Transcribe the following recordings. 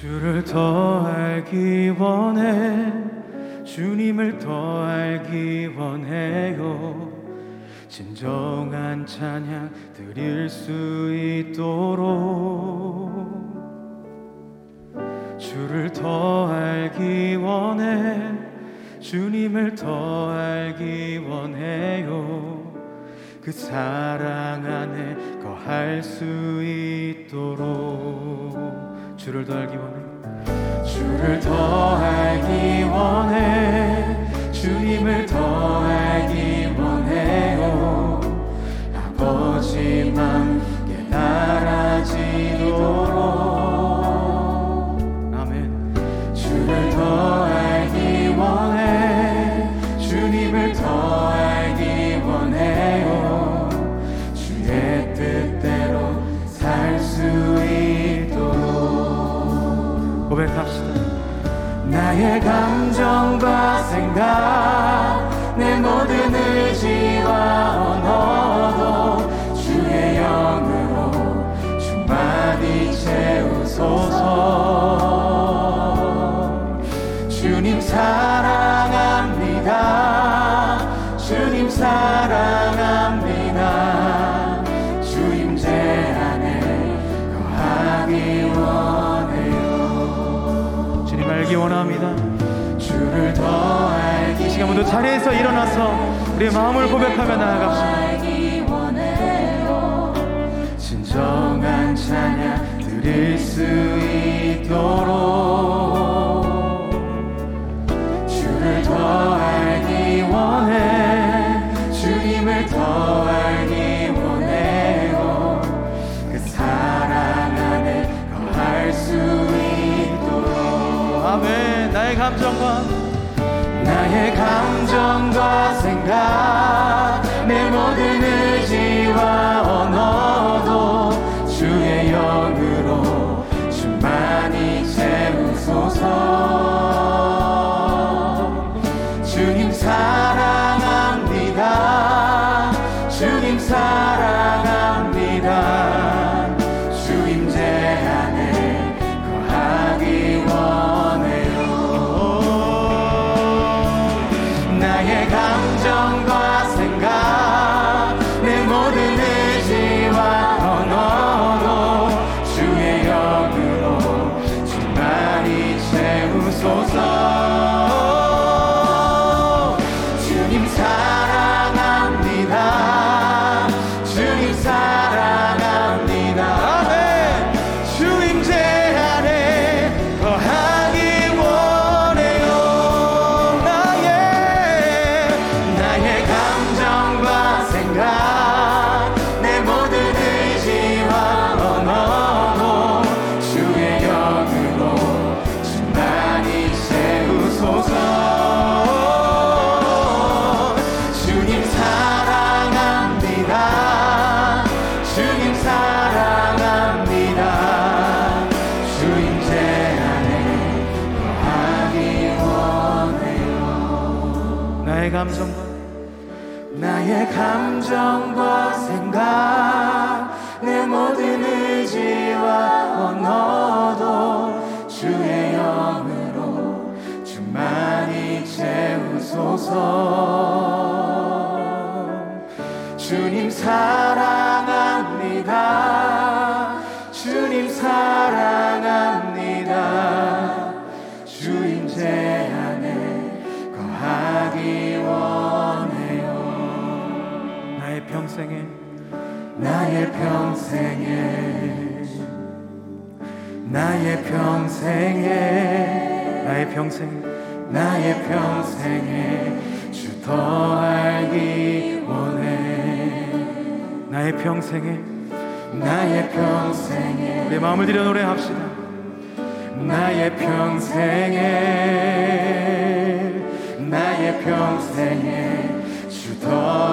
주를 더 알기 원해. 주님을 더 알기 원해요. 진정한 찬양 드릴 수 있도록. 주를 더 알기 원해. 주님을 더 알기 원해요. 그 사랑 안에 거할 수 있도록. 주를 더 알기 원해 주를 더 알기 원해. 주님을 더 자리에서 일어나서 우리의 마음을 고백하며 나아갑시다. 진정한 찬양 드릴 수 있도록 주를 더 알기 원해 주님을 더 알기 그 감정과 나의 감정과 생각 채우소서. 주님 사랑합니다. 주님 사랑합니다. 주임제 안에 거하기 원해요. 나의 평생에 나의 평생에 나의 평생에 나의 평생 나의 평생에 주 더 알기 원해. 나의 평생에 나의 평생에 내 마음을 들여 노래합시다. 나의 평생에 나의 평생에 주더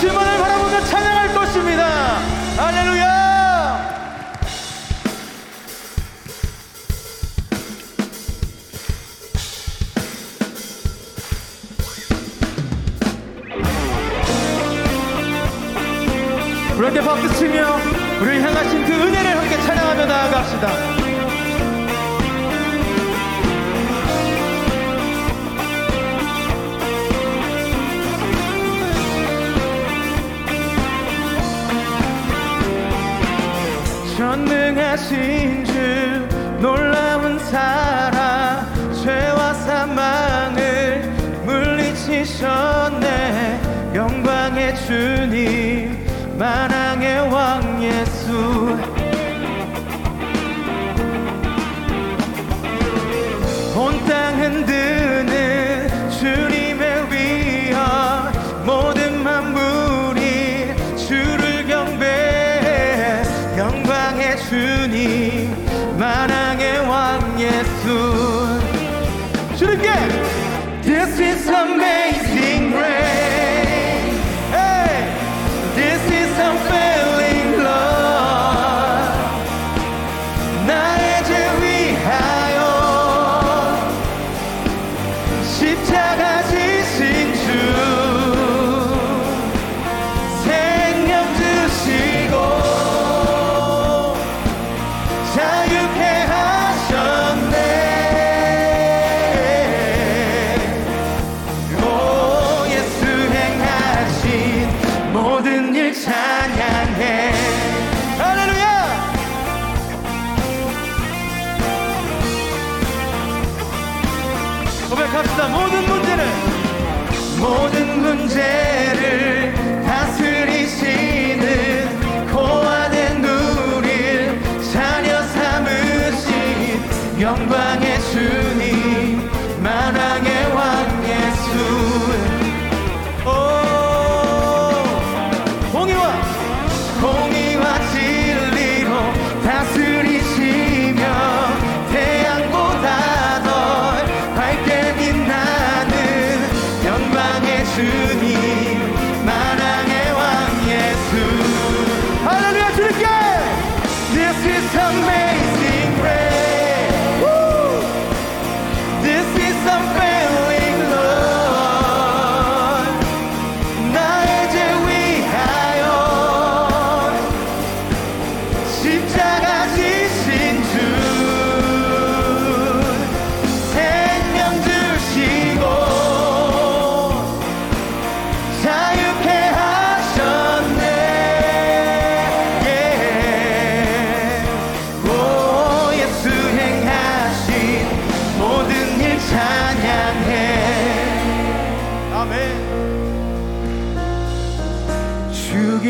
주문 하신 주 놀라운 사랑 죄와 사망을 물리치셨네. 영광의 주님 만왕의 왕 예수. 하나님 만왕의 왕 예수 주님께 This is amazing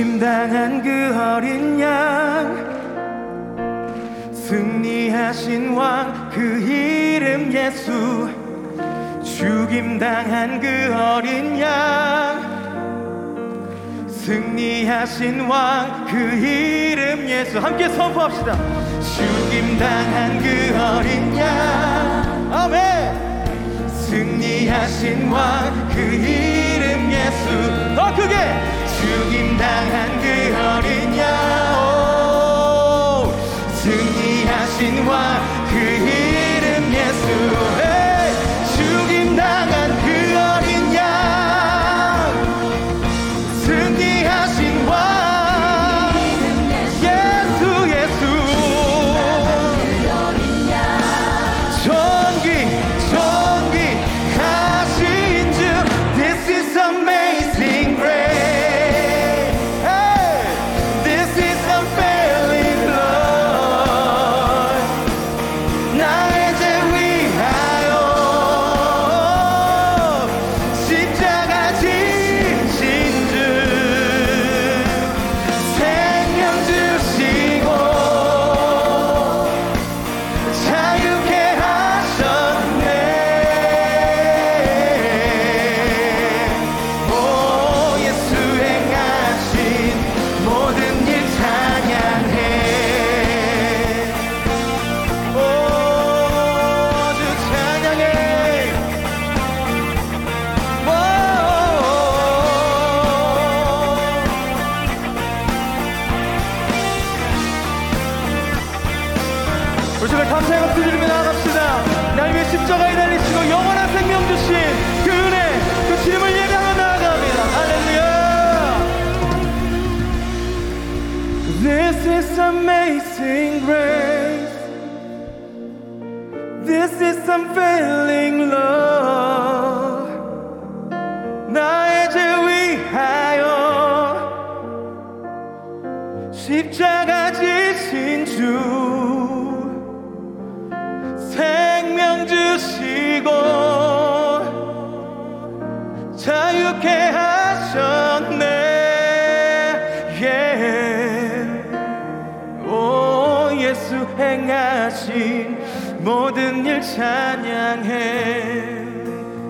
죽임당한 그 어린 양. 승리하신 왕 그 이름 예수. 죽임당한 그 어린 양. 승리하신 왕 그 이름 예수. 함께 선포합시다. 죽임당한 그 어린 양. 아멘. 승리하신 왕 그 이름 예수. 더 크게. 죽임 당한 그 어린 양 십자가 지신 주 생명 주시고 자유케 하셨네. 예. 행하신 모든 일 찬양해.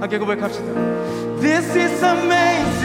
함께 고백합시다. This is amazing.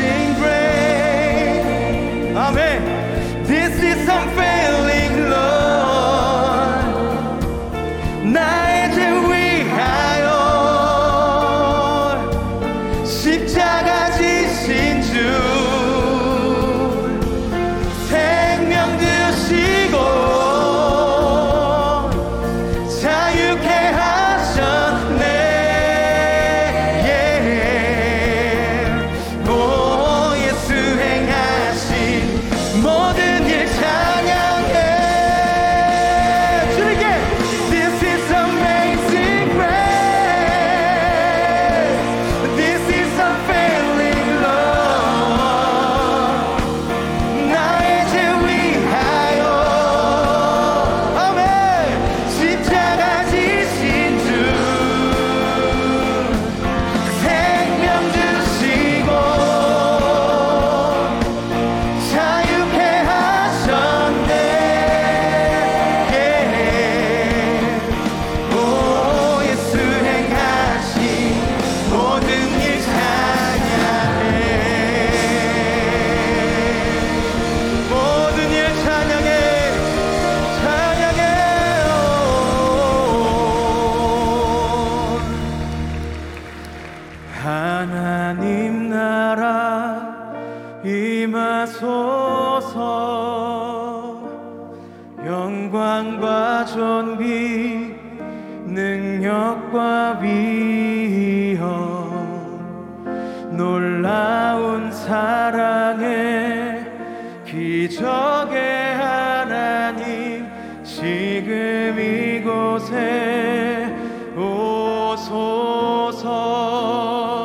기적의 하나님 지금 이곳에 오소서.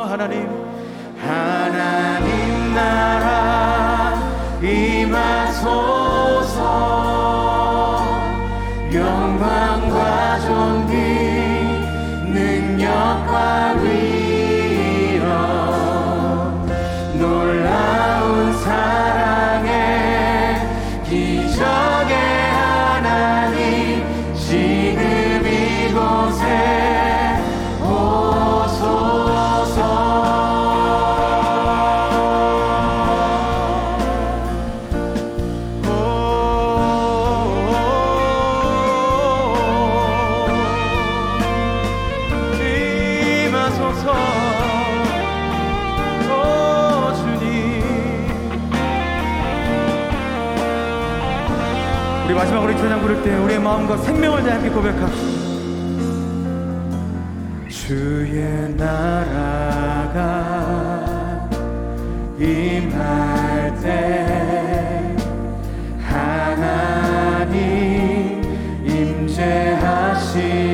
하나님 하나님 나라 임하소서. 하소서 오 주님. 우리 마지막으로 찬양 부를 때 우리의 마음과 생명을 다 함께 고백합시다. 주의 나라가 임할 때 하나님 임재하시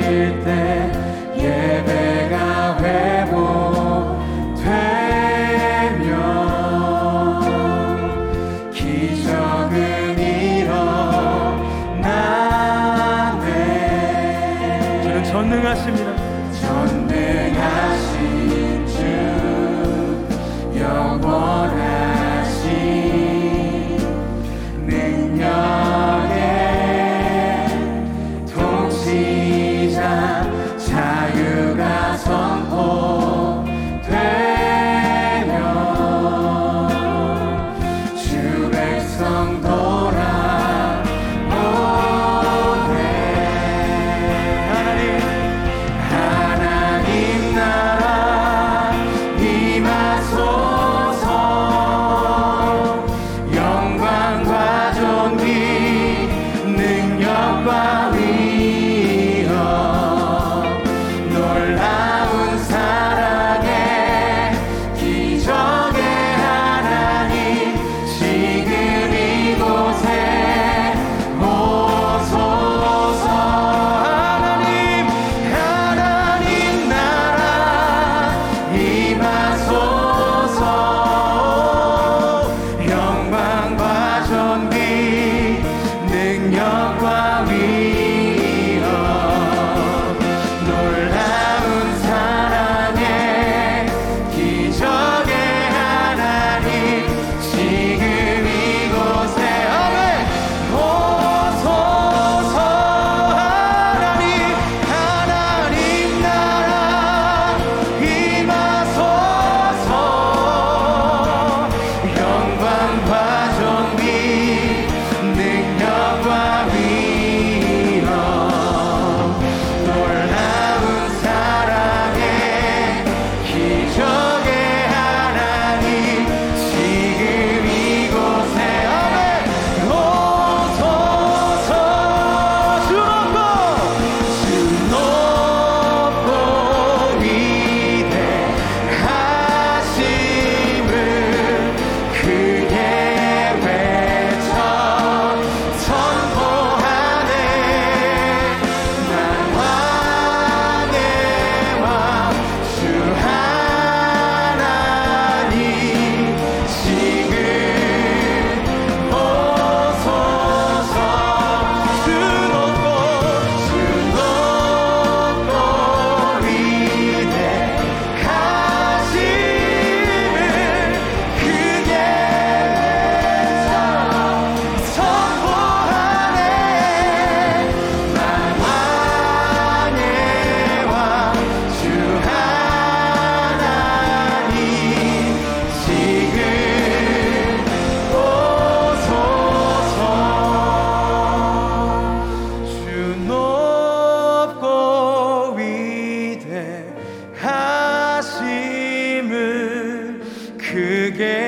again.